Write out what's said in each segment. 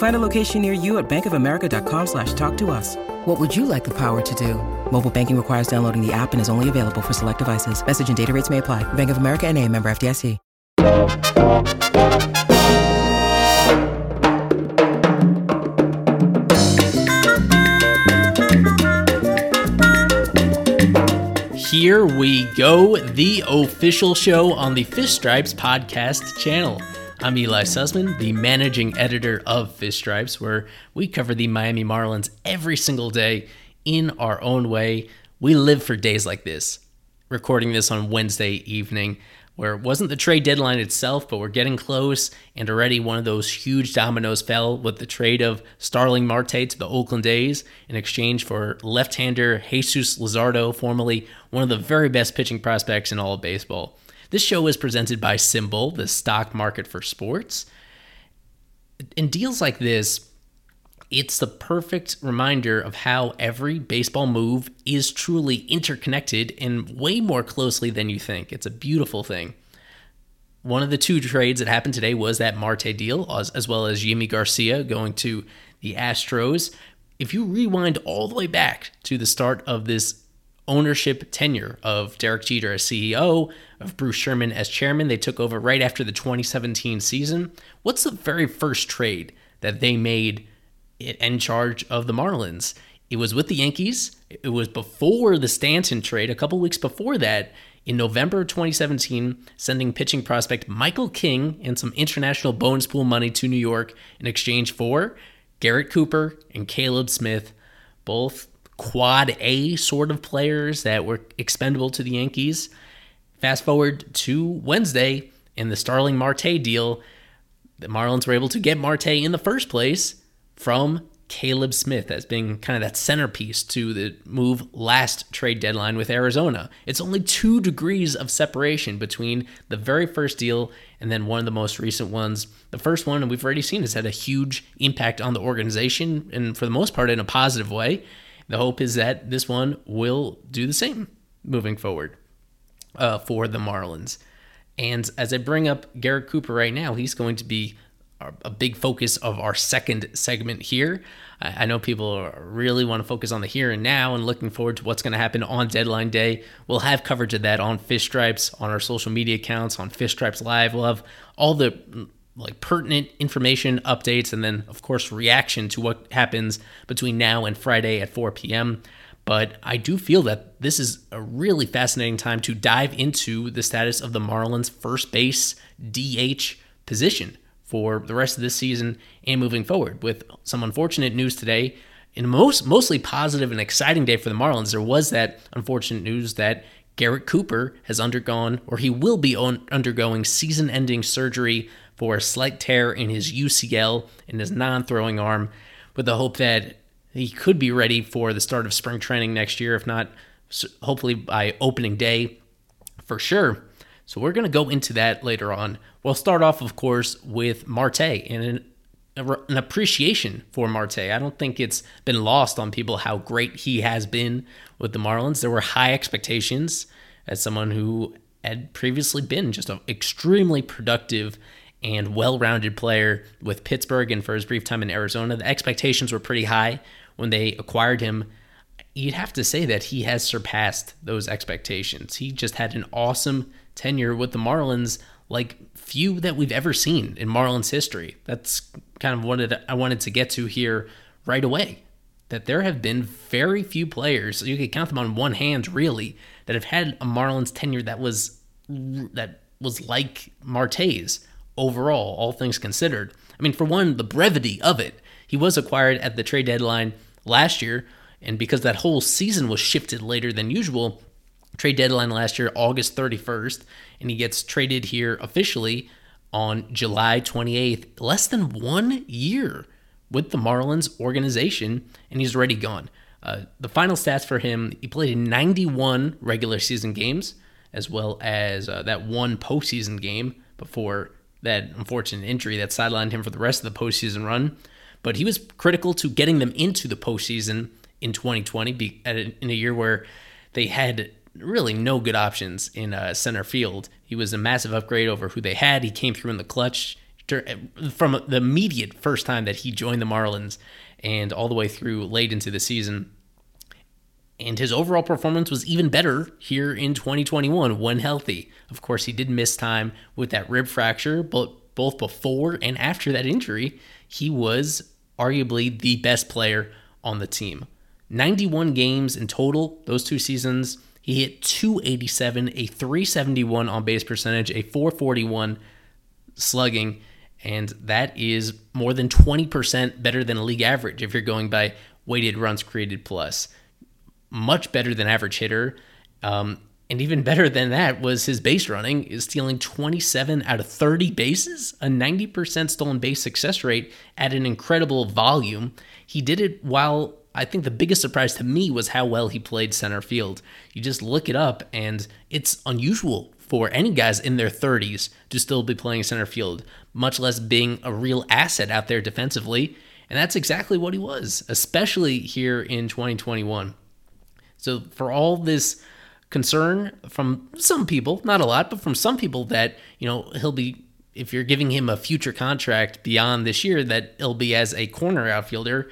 Find a location near you at bankofamerica.com slash talk to us. What would you like the power to do? Mobile banking requires downloading the app and is only available for select devices. Message and data rates may apply. Bank of America and a member FDIC. Here we go, the official show on the Fish Stripes podcast channel. I'm Eli Sussman, the managing editor of Fish Stripes, where we cover the Miami Marlins every single day in our own way. We live for days like this. Recording this on Wednesday evening, where it wasn't the trade deadline itself, but we're getting close, and already one of those huge dominoes fell with the trade of Starling Marte to the Oakland A's in exchange for left-hander Jesus Luzardo, formerly one of the very best pitching prospects in all of baseball. This show is presented by SimBull, the stock market for sports. In deals like this, it's the perfect reminder of how every baseball move is truly interconnected and way more closely than you think. It's a beautiful thing. One of the two trades that happened today was that Marte deal, as, as well as Yimi Garcia going to the Astros. If you rewind all the way back to the start of this ownership tenure of Derek Jeter as CEO, of Bruce Sherman as chairman, they took over right after the 2017 season. What's the very first trade that they made in charge of the Marlins. It was with the Yankees. It was before the Stanton trade, a couple weeks before that, in November 2017, sending pitching prospect Michael King and some international bonus pool money to New York in exchange for Garrett Cooper and Caleb Smith, both quad A sort of players that were expendable to the Yankees. Fast forward to Wednesday in the Starling Marte deal, the Marlins were able to get Marte in the first place from Caleb Smith as being kind of that centerpiece to the move last trade deadline with Arizona. It's only two degrees of separation between the very first deal and then one of the most recent ones. The first one, and we've already seen, has had a huge impact on the organization, and for the most part, in a positive way. The hope is that this one will do the same moving forward uh, for the Marlins. And as I bring up Garrett Cooper right now, he's going to be a big focus of our second segment here. I know people really want to focus on the here and now and looking forward to what's going to happen on deadline day. We'll have coverage of that on Fish Stripes, on our social media accounts, on Fish Stripes Live. We'll have all the like pertinent information, updates, and then of course reaction to what happens between now and Friday at 4 p.m. But I do feel that this is a really fascinating time to dive into the status of the Marlins' first base DH position for the rest of this season and moving forward. With some unfortunate news today, in a most mostly positive and exciting day for the Marlins, there was that unfortunate news that Garrett Cooper has undergone, or he will be on, undergoing, season ending surgery for a slight tear in his UCL in his non throwing arm, with the hope that he could be ready for the start of spring training next year, if not, hopefully by opening day for sure. So we're going to go into that later on. We'll start off, of course, with Marte and an, an appreciation for Marte. I don't think it's been lost on people how great he has been with the Marlins. There were high expectations as someone who had previously been just an extremely productive and well rounded player with Pittsburgh and for his brief time in Arizona. The expectations were pretty high when they acquired him. You'd have to say that he has surpassed those expectations. He just had an awesome tenure with the Marlins, like few that we've ever seen in Marlins history. That's kind of what I wanted to get to here right away. That there have been very few players, you could count them on one hand, really, that have had a Marlins tenure that was that was like Marte's overall, all things considered. I mean, for one, the brevity of it. He was acquired at the trade deadline last year, and because that whole season was shifted later than usual, trade deadline last year, August 31st, and he gets traded here officially on July 28th, less than one year with the Marlins organization, and he's already gone. Uh, the final stats for him he played in 91 regular season games, as well as uh, that one postseason game before that unfortunate injury that sidelined him for the rest of the postseason run. But he was critical to getting them into the postseason in 2020, in a year where they had really no good options in uh, center field. He was a massive upgrade over who they had. He came through in the clutch from the immediate first time that he joined the Marlins and all the way through late into the season. And his overall performance was even better here in 2021 when healthy. Of course, he did miss time with that rib fracture, but both before and after that injury, he was arguably the best player on the team. 91 games in total, those two seasons. He hit 287, a 371 on base percentage, a 441 slugging, and that is more than 20% better than league average if you're going by weighted runs created plus. Much better than average hitter. Um, and even better than that was his base running, is stealing 27 out of 30 bases, a 90% stolen base success rate at an incredible volume. He did it while I think the biggest surprise to me was how well he played center field. You just look it up, and it's unusual for any guys in their 30s to still be playing center field, much less being a real asset out there defensively. And that's exactly what he was, especially here in 2021. So, for all this concern from some people, not a lot, but from some people that, you know, he'll be, if you're giving him a future contract beyond this year, that he'll be as a corner outfielder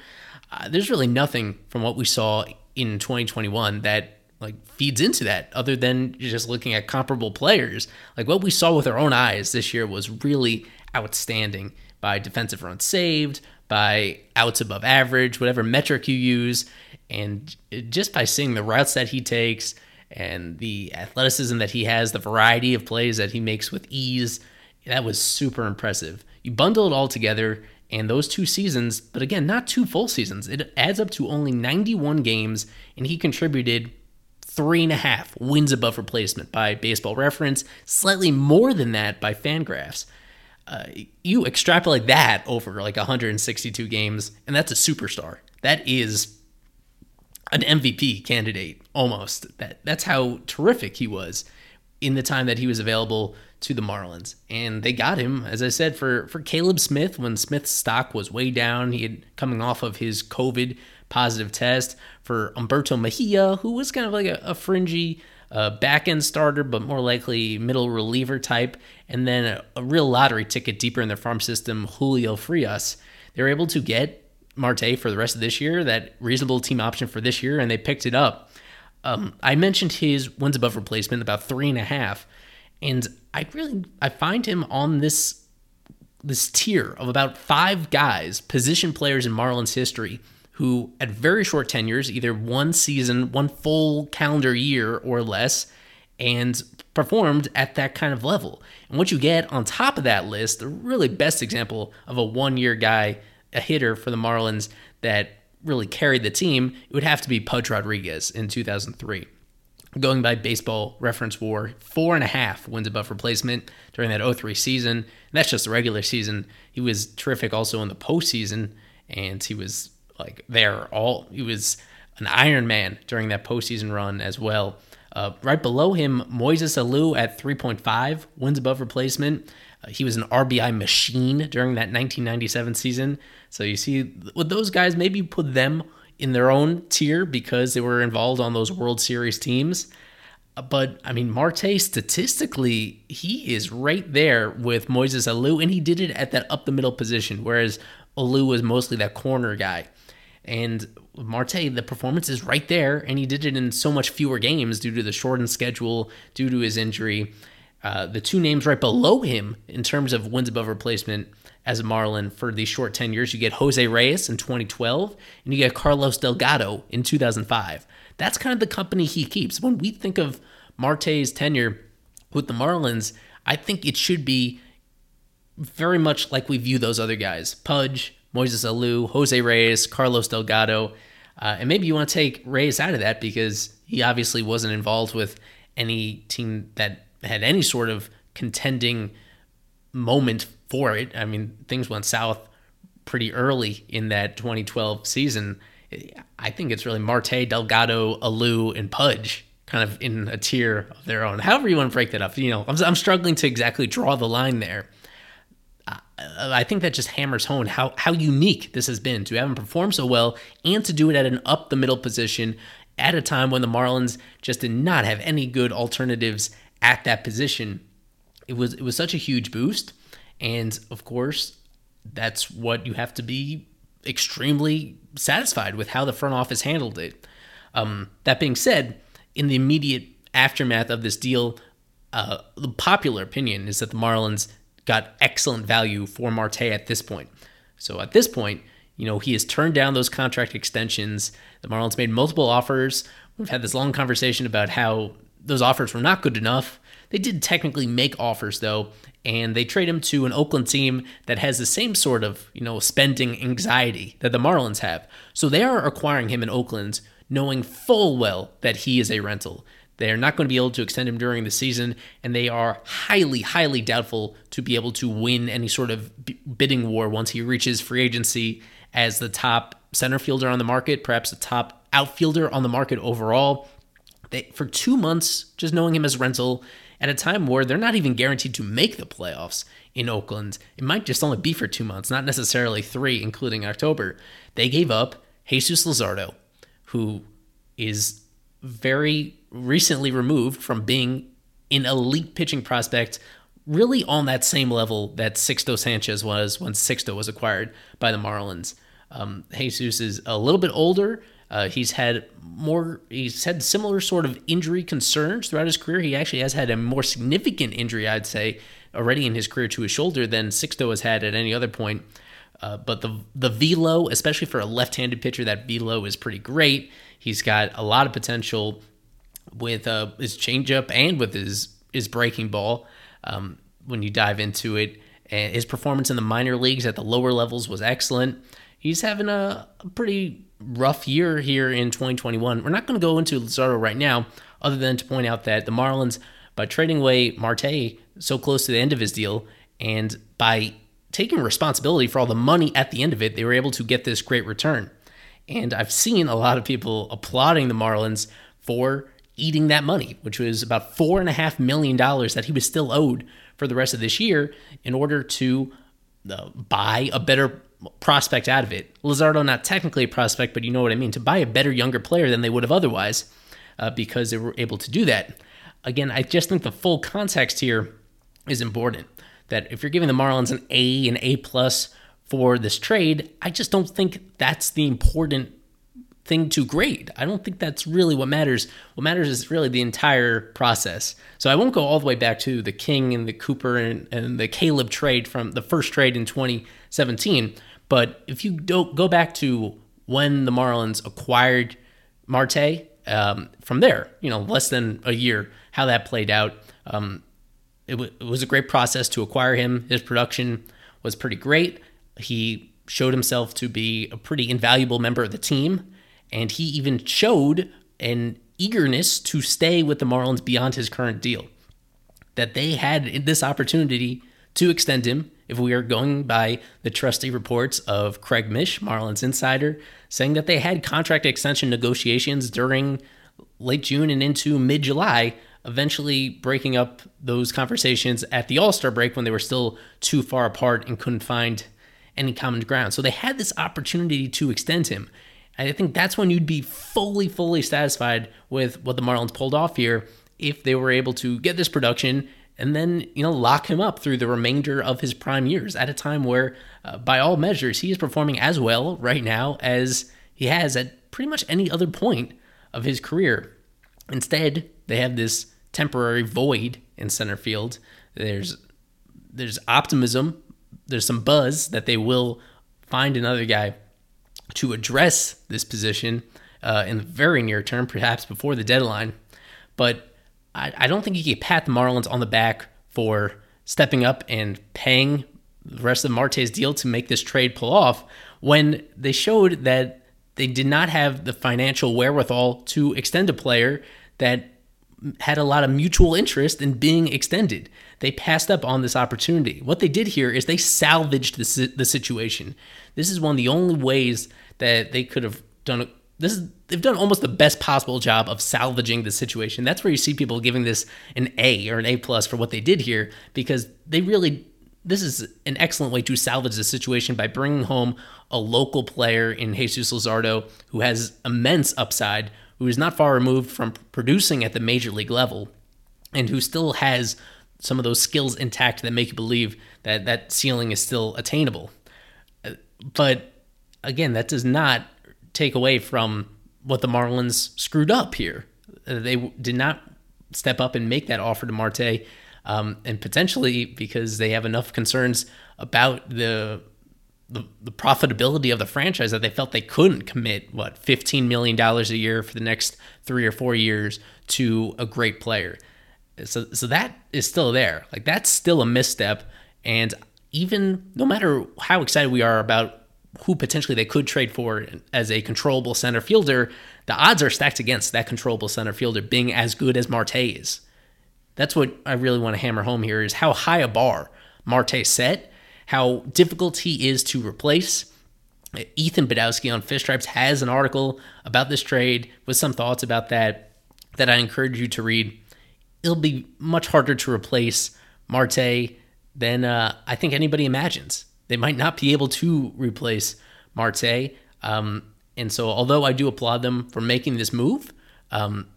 uh, there's really nothing from what we saw in 2021 that like feeds into that other than just looking at comparable players. Like what we saw with our own eyes this year was really outstanding by defensive runs saved, by outs above average, whatever metric you use, and just by seeing the routes that he takes and the athleticism that he has, the variety of plays that he makes with ease, that was super impressive. You bundle it all together and those two seasons, but again, not two full seasons. It adds up to only 91 games, and he contributed three and a half wins above replacement by baseball reference, slightly more than that by Fangraphs. Uh, you extrapolate that over like 162 games, and that's a superstar. That is an MVP candidate almost. That that's how terrific he was in the time that he was available to the Marlins. And they got him, as I said, for, for Caleb Smith when Smith's stock was way down. He had coming off of his COVID positive test. For Humberto Mejia, who was kind of like a, a fringy uh, back end starter, but more likely middle reliever type. And then a, a real lottery ticket deeper in their farm system, Julio Frias. They were able to get Marte for the rest of this year, that reasonable team option for this year, and they picked it up. Um, I mentioned his wins above replacement, about three and a half. And I really I find him on this this tier of about five guys, position players in Marlins history, who at very short tenures, either one season, one full calendar year or less, and performed at that kind of level. And what you get on top of that list, the really best example of a one year guy, a hitter for the Marlins that really carried the team, it would have to be Pudge Rodriguez in 2003. going by baseball reference war, four and a half wins above replacement during that 03 season. And that's just the regular season. He was terrific also in the postseason, and he was like there all he was an Iron Man during that postseason run as well. Uh, right below him, Moises Alou at 3.5 wins above replacement. Uh, he was an RBI machine during that 1997 season. So you see, with those guys, maybe put them in their own tier because they were involved on those World Series teams. Uh, but I mean, Marte statistically, he is right there with Moises Alou, and he did it at that up the middle position, whereas Alou was mostly that corner guy. And Marte, the performance is right there, and he did it in so much fewer games due to the shortened schedule, due to his injury. Uh, the two names right below him in terms of wins above replacement as a Marlin for these short 10 years. You get Jose Reyes in 2012, and you get Carlos Delgado in 2005. That's kind of the company he keeps. When we think of Marte's tenure with the Marlins, I think it should be very much like we view those other guys Pudge, Moises Alou, Jose Reyes, Carlos Delgado. Uh, and maybe you want to take Reyes out of that because he obviously wasn't involved with any team that had any sort of contending moment for it. I mean, things went south pretty early in that 2012 season. I think it's really Marte, Delgado, Alou, and Pudge kind of in a tier of their own. However you want to break that up, you know, I'm, I'm struggling to exactly draw the line there. I think that just hammers home how how unique this has been to have him perform so well and to do it at an up the middle position at a time when the Marlins just did not have any good alternatives at that position. It was it was such a huge boost and of course, that's what you have to be extremely satisfied with how the front office handled it. Um, that being said, in the immediate aftermath of this deal, uh, the popular opinion is that the Marlins got excellent value for Marte at this point. So at this point, you know, he has turned down those contract extensions. The Marlins made multiple offers. We've had this long conversation about how those offers were not good enough. They did technically make offers though, and they trade him to an Oakland team that has the same sort of, you know, spending anxiety that the Marlins have. So they are acquiring him in Oakland knowing full well that he is a rental. They are not going to be able to extend him during the season, and they are highly, highly doubtful to be able to win any sort of bidding war once he reaches free agency as the top center fielder on the market, perhaps the top outfielder on the market overall. They, for two months, just knowing him as rental at a time where they're not even guaranteed to make the playoffs in Oakland. It might just only be for two months, not necessarily three, including October. They gave up Jesus Luzardo, who is very recently removed from being an elite pitching prospect, really on that same level that Sixto Sanchez was when Sixto was acquired by the Marlins. Um, Jesus is a little bit older, uh, he's had more, he's had similar sort of injury concerns throughout his career. He actually has had a more significant injury, I'd say, already in his career to his shoulder than Sixto has had at any other point. Uh, but the the velo, especially for a left-handed pitcher, that velo is pretty great. He's got a lot of potential with uh, his changeup and with his his breaking ball. Um, when you dive into it, and his performance in the minor leagues at the lower levels was excellent. He's having a, pretty rough year here in 2021. We're not going to go into Luzardo right now, other than to point out that the Marlins, by trading away Marte so close to the end of his deal, and by taking responsibility for all the money at the end of it, they were able to get this great return. And I've seen a lot of people applauding the Marlins for eating that money, which was about four and a half million dollars that he was still owed for the rest of this year in order to uh, buy a better prospect out of it. Luzardo, not technically a prospect, but you know what I mean, to buy a better younger player than they would have otherwise uh, because they were able to do that. Again, I just think the full context here is important. That if you're giving the Marlins an A and A plus for this trade, I just don't think that's the important thing to grade. I don't think that's really what matters. What matters is really the entire process. So I won't go all the way back to the King and the Cooper and, and the Caleb trade from the first trade in 2017. But if you don't go back to when the Marlins acquired Marte, um, from there, you know, less than a year, how that played out. Um, it, w- it was a great process to acquire him. His production was pretty great. He showed himself to be a pretty invaluable member of the team, and he even showed an eagerness to stay with the Marlins beyond his current deal. That they had this opportunity to extend him if we are going by the trusty reports of Craig Mish, Marlins insider, saying that they had contract extension negotiations during late June and into mid July, eventually breaking up those conversations at the All Star break when they were still too far apart and couldn't find any common ground. So they had this opportunity to extend him. And I think that's when you'd be fully, fully satisfied with what the Marlins pulled off here if they were able to get this production and then you know lock him up through the remainder of his prime years at a time where uh, by all measures he is performing as well right now as he has at pretty much any other point of his career. Instead they have this temporary void in center field. There's there's optimism. There's some buzz that they will find another guy to address this position uh, in the very near term perhaps before the deadline. But I, I don't think you can pat the Marlins on the back for stepping up and paying the rest of Marte's deal to make this trade pull off when they showed that they did not have the financial wherewithal to extend a player that had a lot of mutual interest in being extended. They passed up on this opportunity. What they did here is they salvaged the, the situation. This is one of the only ways that they could have done this is they've done almost the best possible job of salvaging the situation. That's where you see people giving this an A or an A plus for what they did here because they really this is an excellent way to salvage the situation by bringing home a local player in Jesus Luzardo who has immense upside, who is not far removed from producing at the major league level, and who still has some of those skills intact that make you believe that that ceiling is still attainable. Uh, but again, that does not take away from what the Marlins screwed up here. Uh, they did not step up and make that offer to Marte, um, and potentially because they have enough concerns about the, the, the profitability of the franchise that they felt they couldn't commit what fifteen million dollars a year for the next three or four years to a great player. So so that is still there. Like that's still a misstep, and even no matter how excited we are about who potentially they could trade for as a controllable center fielder, the odds are stacked against that controllable center fielder being as good as Marte is. That's what I really want to hammer home here is how high a bar Marte set, how difficult he is to replace. Ethan Badowski on Fish Stripes has an article about this trade with some thoughts about that that I encourage you to read. It'll be much harder to replace Marte than uh, I think anybody imagines. They might not be able to replace Marte. Um, and so, although I do applaud them for making this move, um,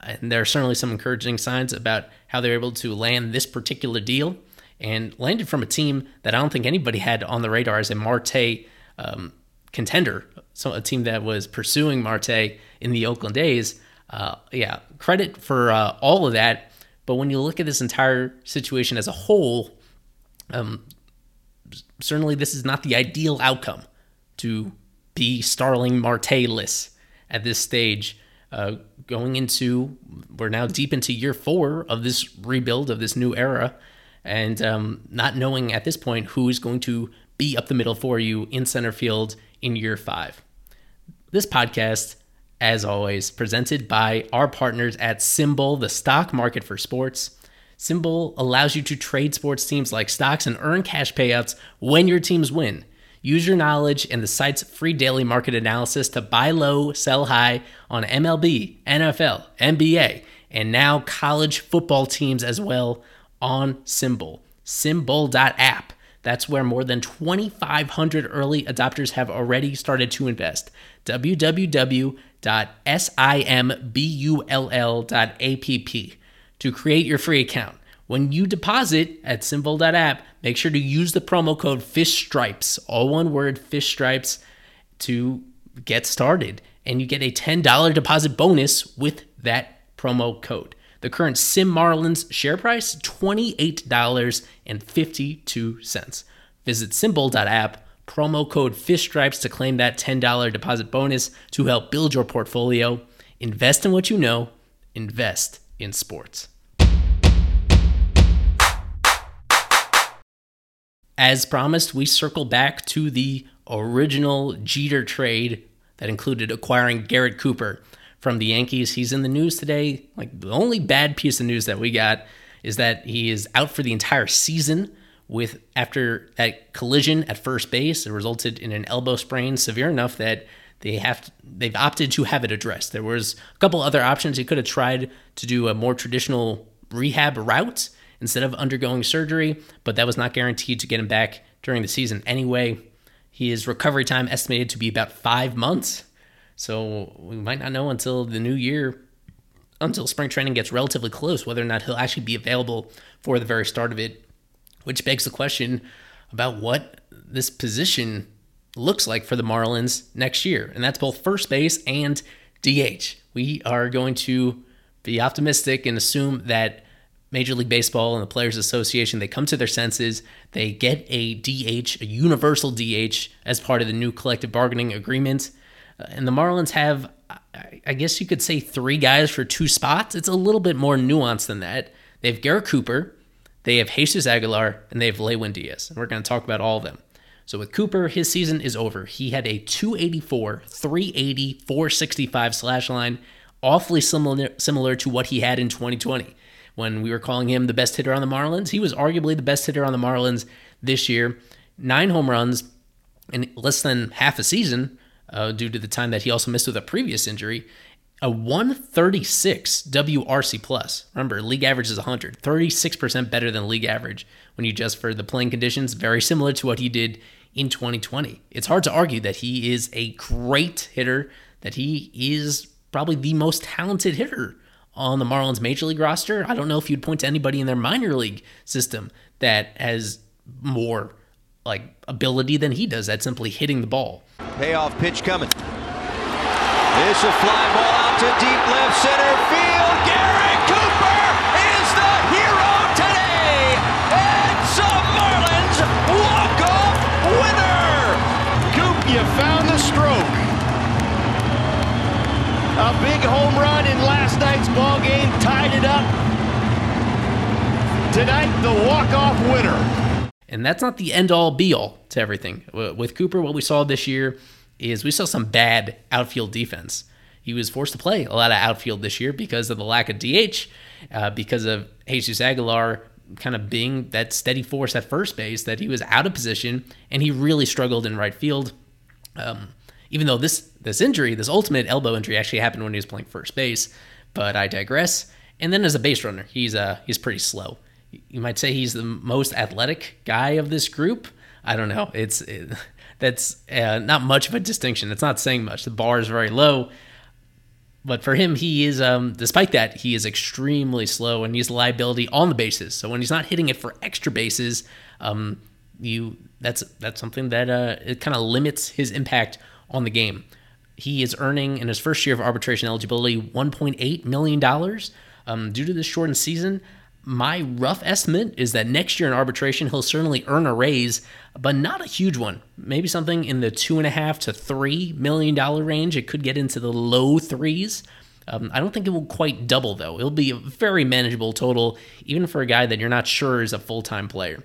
and there are certainly some encouraging signs about how they're able to land this particular deal and landed from a team that I don't think anybody had on the radar as a Marte um, contender. So, a team that was pursuing Marte in the Oakland days. Uh, yeah, credit for uh, all of that. But when you look at this entire situation as a whole, um, certainly this is not the ideal outcome to be Starling Marte-less at this stage. Uh, going into, we're now deep into year four of this rebuild, of this new era, and um, not knowing at this point who is going to be up the middle for you in center field in year five. This podcast, as always, presented by our partners at SimBull, the stock market for sports. SimBull allows you to trade sports teams like stocks and earn cash payouts when your teams win. Use your knowledge and the site's free daily market analysis to buy low, sell high on MLB, NFL, NBA, and now college football teams as well on SimBull. SimBull.app. That's where more than 2,500 early adopters have already started to invest. www.simbull.app to create your free account. When you deposit at SimBull.app, make sure to use the promo code FISHSTRIPES, all one word, Fish Stripes, to get started. And you get a $10 deposit bonus with that promo code. The current Sim Marlins share price, $28.52. Visit SimBull.app, promo code FISHSTRIPES to claim that $10 deposit bonus to help build your portfolio. Invest in what you know, invest in sports. As promised, we circle back to the original Jeter trade that included acquiring Garrett Cooper from the Yankees. He's in the news today. Like the only bad piece of news that we got is that he is out for the entire season with after that collision at first base. It resulted in an elbow sprain severe enough that they have to, they've opted to have it addressed. There was a couple other options. He could have tried to do a more traditional rehab route instead of undergoing surgery, but that was not guaranteed to get him back during the season anyway. His recovery time estimated to be about five months. So we might not know until the new year, until spring training gets relatively close, whether or not he'll actually be available for the very start of it, which begs the question about what this position looks like for the Marlins next year. And that's both first base and DH. We are going to be optimistic and assume that Major League Baseball and the Players Association, they come to their senses. They get a DH, a universal DH, as part of the new collective bargaining agreement. Uh, and the Marlins have, I guess you could say, three guys for two spots. It's a little bit more nuanced than that. They have Garrett Cooper, they have Jesus Aguilar, and they have Lewin Diaz. And we're going to talk about all of them. So with Cooper, his season is over. He had a 284, 380, 465 slash line, awfully similar similar to what he had in 2020 when we were calling him the best hitter on the Marlins. He was arguably the best hitter on the Marlins this year. Nine home runs in less than half a season uh, due to the time that he also missed with a previous injury. A 136 WRC plus. Remember, league average is 100. 36% better than league average when you adjust for the playing conditions. Very similar to what he did in 2020. It's hard to argue that he is a great hitter, that he is probably the most talented hitter on the Marlins major league roster. I don't know if you'd point to anybody in their minor league system that has more like ability than he does at simply hitting the ball. Payoff pitch coming. It's a fly ball out to deep left center field. Garrett Cooper is the hero today. It's a Marlins walk-off winner. Coop, you found the stroke. A big home run in last night's ball game tied it up. Tonight, the walk-off winner. And that's not the end-all be-all to everything. With Cooper, what we saw this year is we saw some bad outfield defense. He was forced to play a lot of outfield this year because of the lack of DH, uh, because of Jesus Aguilar kind of being that steady force at first base that he was out of position and he really struggled in right field. Um, even though this this injury, this ultimate elbow injury, actually happened when he was playing first base. But I digress. And then as a base runner, he's uh he's pretty slow. You might say he's the most athletic guy of this group. I don't know. It's it, that's uh, not much of a distinction. It's not saying much. The bar is very low. But for him, he is, um, despite that, he is extremely slow and he's a liability on the bases. So when he's not hitting it for extra bases, um, you that's that's something that uh, it kind of limits his impact on the game. He is earning in his first year of arbitration eligibility $1.8 million. Um, due to this shortened season, my rough estimate is that next year in arbitration, he'll certainly earn a raise, but not a huge one. Maybe something in the two and a half to three million dollar range. It could get into the low threes. Um, I don't think it will quite double, though. It'll be a very manageable total, even for a guy that you're not sure is a full time player.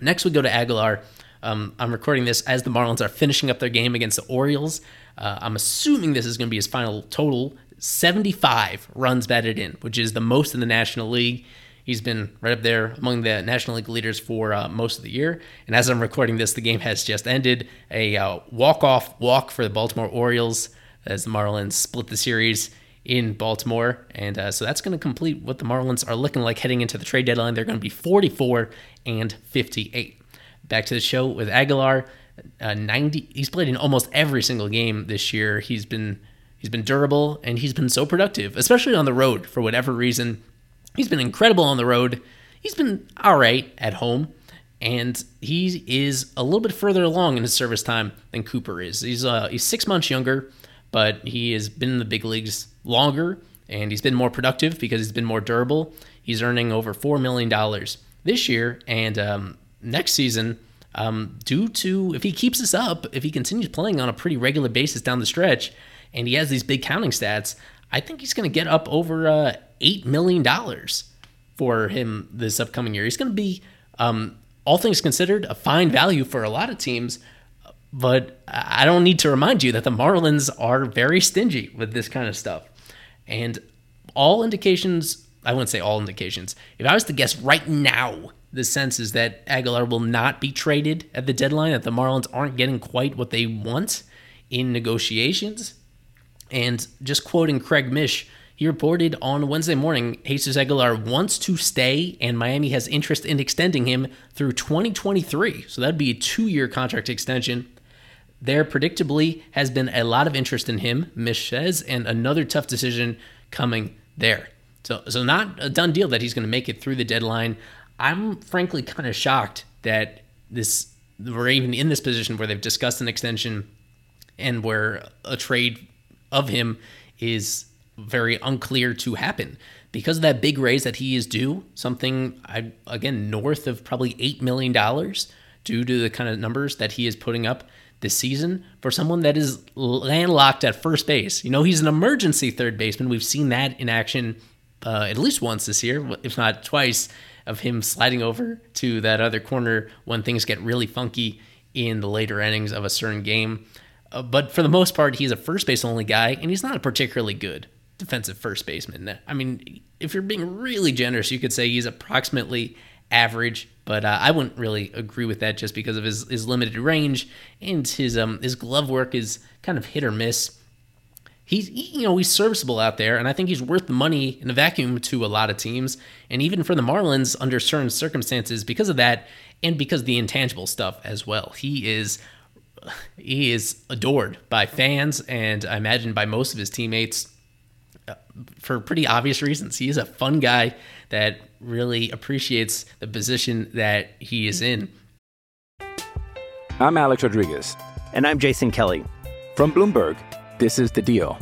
Next, we go to Aguilar. Um, I'm recording this as the Marlins are finishing up their game against the Orioles. Uh, I'm assuming this is going to be his final total 75 runs batted in, which is the most in the National League. He's been right up there among the National League leaders for uh, most of the year. And as I'm recording this, the game has just ended. A uh, walk-off walk for the Baltimore Orioles as the Marlins split the series in Baltimore. And uh, so that's going to complete what the Marlins are looking like heading into the trade deadline. They're going to be 44 and 58. Back to the show with Aguilar. Uh, 90 he's played in almost every single game this year. He's been he's been durable and he's been so productive, especially on the road for whatever reason. He's been incredible on the road. He's been all right at home and he is a little bit further along in his service time than Cooper is. He's uh, he's 6 months younger, but he has been in the big leagues longer and he's been more productive because he's been more durable. He's earning over 4 million dollars this year and um, next season, um, due to if he keeps this up, if he continues playing on a pretty regular basis down the stretch, and he has these big counting stats, I think he's going to get up over uh, eight million dollars for him this upcoming year. He's going to be, um, all things considered, a fine value for a lot of teams. But I don't need to remind you that the Marlins are very stingy with this kind of stuff. And all indications, I wouldn't say all indications. If I was to guess right now, the sense is that Aguilar will not be traded at the deadline, that the Marlins aren't getting quite what they want in negotiations. And just quoting Craig Mish, he reported on Wednesday morning Jesus Aguilar wants to stay, and Miami has interest in extending him through 2023. So that'd be a two year contract extension. There predictably has been a lot of interest in him, says, and another tough decision coming there. So, so not a done deal that he's going to make it through the deadline. I'm frankly kind of shocked that this we're even in this position where they've discussed an extension and where a trade of him is very unclear to happen because of that big raise that he is due something I again north of probably 8 million dollars due to the kind of numbers that he is putting up this season for someone that is landlocked at first base. You know, he's an emergency third baseman. We've seen that in action uh, at least once this year, if not twice, of him sliding over to that other corner when things get really funky in the later innings of a certain game. Uh, but for the most part, he's a first base only guy, and he's not particularly good defensive first baseman. I mean, if you're being really generous, you could say he's approximately average, but uh, I wouldn't really agree with that just because of his, his limited range and his um his glove work is kind of hit or miss he's you know he's serviceable out there, and I think he's worth the money in a vacuum to a lot of teams, and even for the Marlins under certain circumstances because of that, and because the intangible stuff as well. He is he is adored by fans, and I imagine by most of his teammates Uh, for pretty obvious reasons. He is a fun guy that really appreciates the position that he is in. I'm Alex Rodriguez. And I'm Jason Kelly. From Bloomberg. This is The Deal.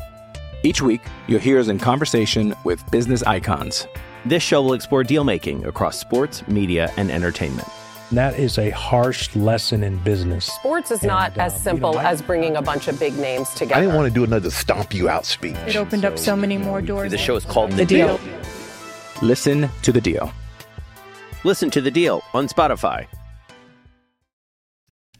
Each week, you'll hear us in conversation with business icons. This show will explore deal making across sports, media, and entertainment. That is a harsh lesson in business. Sports is not And, uh, as simple you know, I- as bringing a bunch of big names together. I didn't want to do another stomp you out speech. It opened up so many more doors. The show is called The, The deal. Deal. Listen to The Deal. Listen to The Deal on Spotify.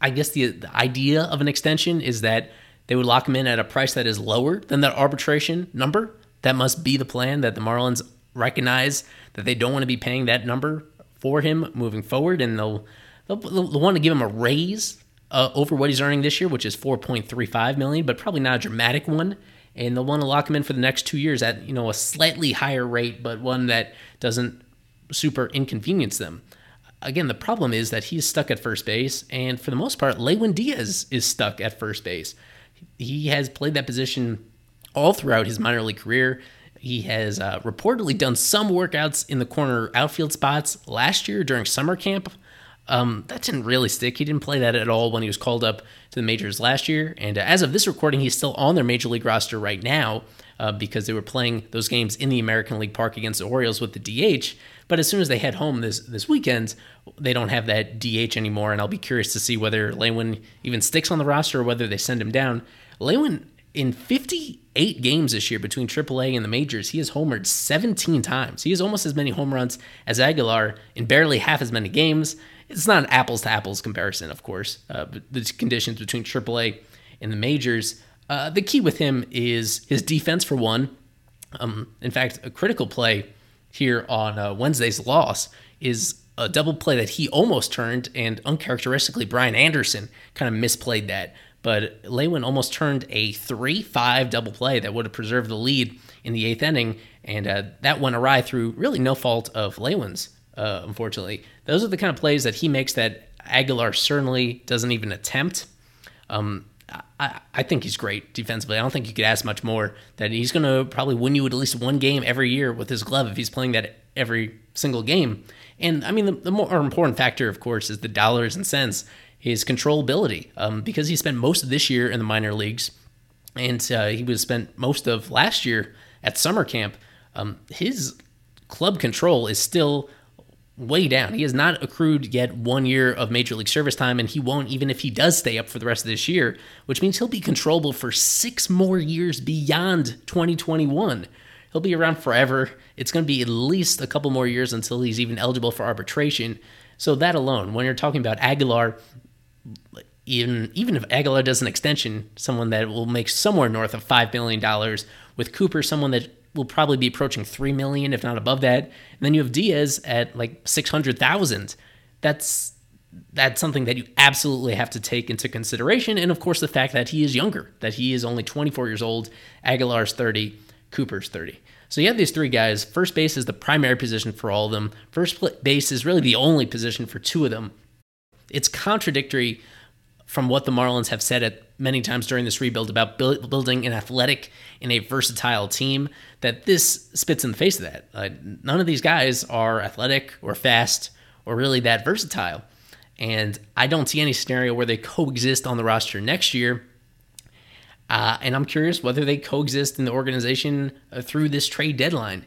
I guess the, the idea of an extension is that they would lock him in at a price that is lower than that arbitration number. That must be the plan that the Marlins recognize that they don't want to be paying that number for him moving forward, and they'll they'll, they'll want to give him a raise uh, over what he's earning this year, which is 4.35 million, but probably not a dramatic one. And they'll want to lock him in for the next two years at you know a slightly higher rate, but one that doesn't super inconvenience them. Again, the problem is that he's stuck at first base, and for the most part, Lewin Diaz is stuck at first base. He has played that position all throughout his minor league career. He has uh, reportedly done some workouts in the corner outfield spots last year during summer camp. Um, that didn't really stick. He didn't play that at all when he was called up to the majors last year. And uh, as of this recording, he's still on their major league roster right now uh, because they were playing those games in the American League Park against the Orioles with the DH. But as soon as they head home this this weekend, they don't have that DH anymore, and I'll be curious to see whether Lewin even sticks on the roster or whether they send him down. Lewin in 58 games this year between AAA and the majors, he has homered 17 times. He has almost as many home runs as Aguilar in barely half as many games. It's not an apples to apples comparison, of course. Uh, the conditions between AAA and the majors. Uh, the key with him is his defense, for one. Um, in fact, a critical play here on uh, Wednesday's loss is a double play that he almost turned, and uncharacteristically, Brian Anderson kind of misplayed that. But Lewin almost turned a 3 5 double play that would have preserved the lead in the eighth inning, and uh, that went awry through really no fault of Lewin's, uh, unfortunately. Those are the kind of plays that he makes that Aguilar certainly doesn't even attempt. Um, I, I think he's great defensively. I don't think you could ask much more. That he's going to probably win you at least one game every year with his glove if he's playing that every single game. And I mean, the, the more important factor, of course, is the dollars and cents, his controllability. Um, because he spent most of this year in the minor leagues, and uh, he was spent most of last year at summer camp. Um, his club control is still way down. He has not accrued yet one year of major league service time, and he won't even if he does stay up for the rest of this year, which means he'll be controllable for six more years beyond 2021. He'll be around forever. It's going to be at least a couple more years until he's even eligible for arbitration. So that alone, when you're talking about Aguilar, even even if Aguilar does an extension, someone that will make somewhere north of five million dollars, with Cooper, someone that will probably be approaching three million, if not above that. And then you have Diaz at like six hundred thousand. That's that's something that you absolutely have to take into consideration. And of course, the fact that he is younger, that he is only 24 years old, Aguilar's 30, Cooper's 30. So you have these three guys. First base is the primary position for all of them. First base is really the only position for two of them. It's contradictory from what the Marlins have said at many times during this rebuild about build, building an athletic and a versatile team that this spits in the face of that. Uh, none of these guys are athletic or fast or really that versatile. And I don't see any scenario where they coexist on the roster next year. Uh, and I'm curious whether they coexist in the organization uh, through this trade deadline.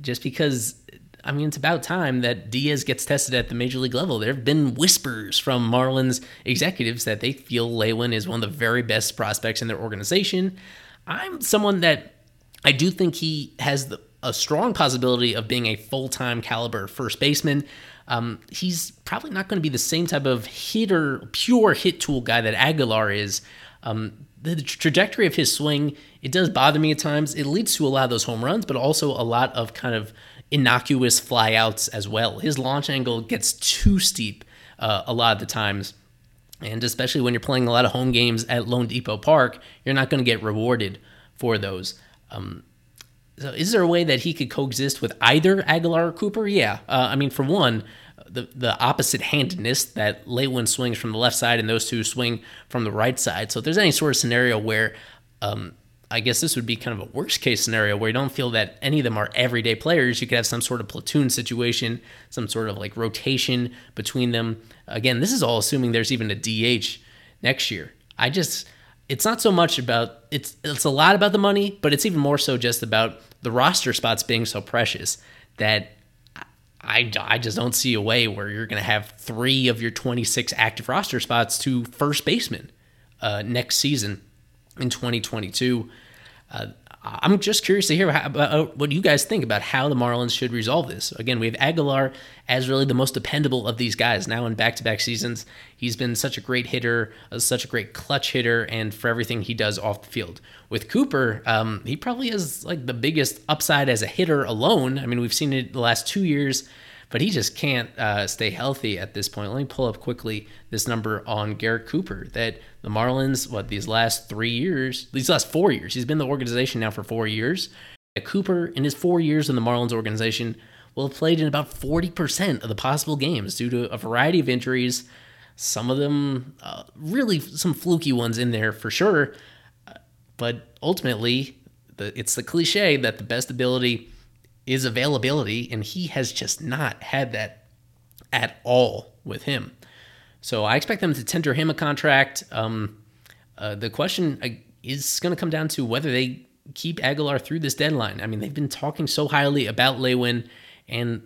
Just because, I mean, it's about time that Diaz gets tested at the major league level. There have been whispers from Marlins executives that they feel Lewin is one of the very best prospects in their organization. I'm someone that I do think he has the, a strong possibility of being a full time caliber first baseman. Um, he's probably not going to be the same type of hitter, pure hit tool guy that Aguilar is. Um, the trajectory of his swing, it does bother me at times. It leads to a lot of those home runs, but also a lot of kind of innocuous flyouts as well. His launch angle gets too steep uh, a lot of the times. And especially when you're playing a lot of home games at loanDepot Park, you're not going to get rewarded for those. Um, so is there a way that he could coexist with either Aguilar or Cooper? Yeah. Uh, I mean, for one, the the opposite handedness that Lewin swings from the left side and those two swing from the right side. So if there's any sort of scenario where, um, I guess this would be kind of a worst case scenario where you don't feel that any of them are everyday players. You could have some sort of platoon situation, some sort of like rotation between them. Again, this is all assuming there's even a DH next year. I just it's not so much about it's it's a lot about the money, but it's even more so just about the roster spots being so precious that I, I just don't see a way where you're going to have three of your 26 active roster spots to first baseman uh, next season in 2022. Uh, I'm just curious to hear how, about what you guys think about how the Marlins should resolve this. Again, we have Aguilar as really the most dependable of these guys now in back to back seasons. He's been such a great hitter, uh, such a great clutch hitter, and for everything he does off the field. With Cooper, um, he probably has like the biggest upside as a hitter alone. I mean, we've seen it the last two years but he just can't uh, stay healthy at this point. Let me pull up quickly this number on Garrett Cooper that the Marlins, what, these last three years, these last four years, he's been the organization now for four years. Cooper, in his four years in the Marlins organization, will have played in about 40% of the possible games due to a variety of injuries. Some of them, uh, really some fluky ones in there for sure. But ultimately, the, it's the cliche that the best ability is availability, and he has just not had that at all with him. So I expect them to tender him a contract. Um, uh, the question uh, is going to come down to whether they keep Aguilar through this deadline. I mean, they've been talking so highly about Lewin, and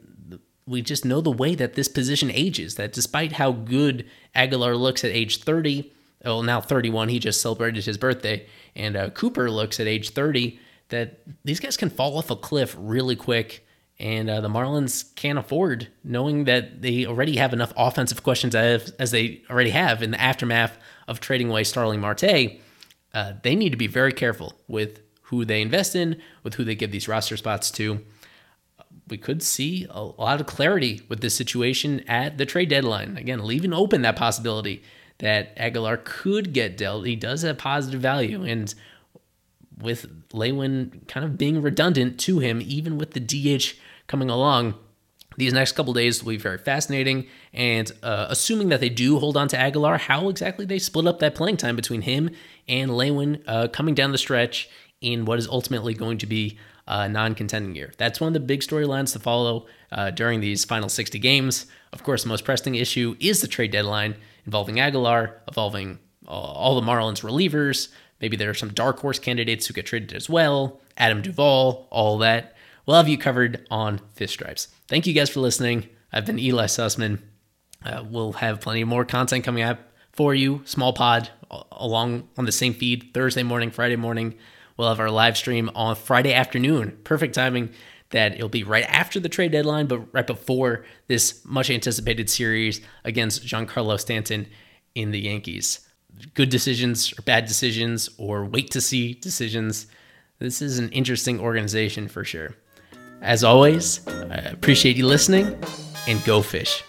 we just know the way that this position ages. That despite how good Aguilar looks at age 30, well, now 31, he just celebrated his birthday, and uh, Cooper looks at age 30 that these guys can fall off a cliff really quick. And uh, the Marlins can't afford knowing that they already have enough offensive questions as, as they already have in the aftermath of trading away Starling Marte. Uh, they need to be very careful with who they invest in, with who they give these roster spots to. We could see a lot of clarity with this situation at the trade deadline. Again, leaving open that possibility that Aguilar could get dealt. He does have positive value, and with Lewin kind of being redundant to him, even with the DH coming along. These next couple days will be very fascinating, and uh, assuming that they do hold on to Aguilar, how exactly they split up that playing time between him and Lewin uh, coming down the stretch in what is ultimately going to be a non-contending year. That's one of the big storylines to follow uh, during these final 60 games. Of course, the most pressing issue is the trade deadline involving Aguilar, involving uh, all the Marlins relievers, Maybe there are some dark horse candidates who get traded as well. Adam Duvall, all that. We'll have you covered on Fish Stripes. Thank you guys for listening. I've been Ely Sussman. Uh, we'll have plenty more content coming up for you. Small pod along on the same feed Thursday morning, Friday morning. We'll have our live stream on Friday afternoon. Perfect timing that it'll be right after the trade deadline, but right before this much anticipated series against Giancarlo Stanton in the Yankees good decisions or bad decisions or wait to see decisions. This is an interesting organization for sure. As always, I appreciate you listening and go fish.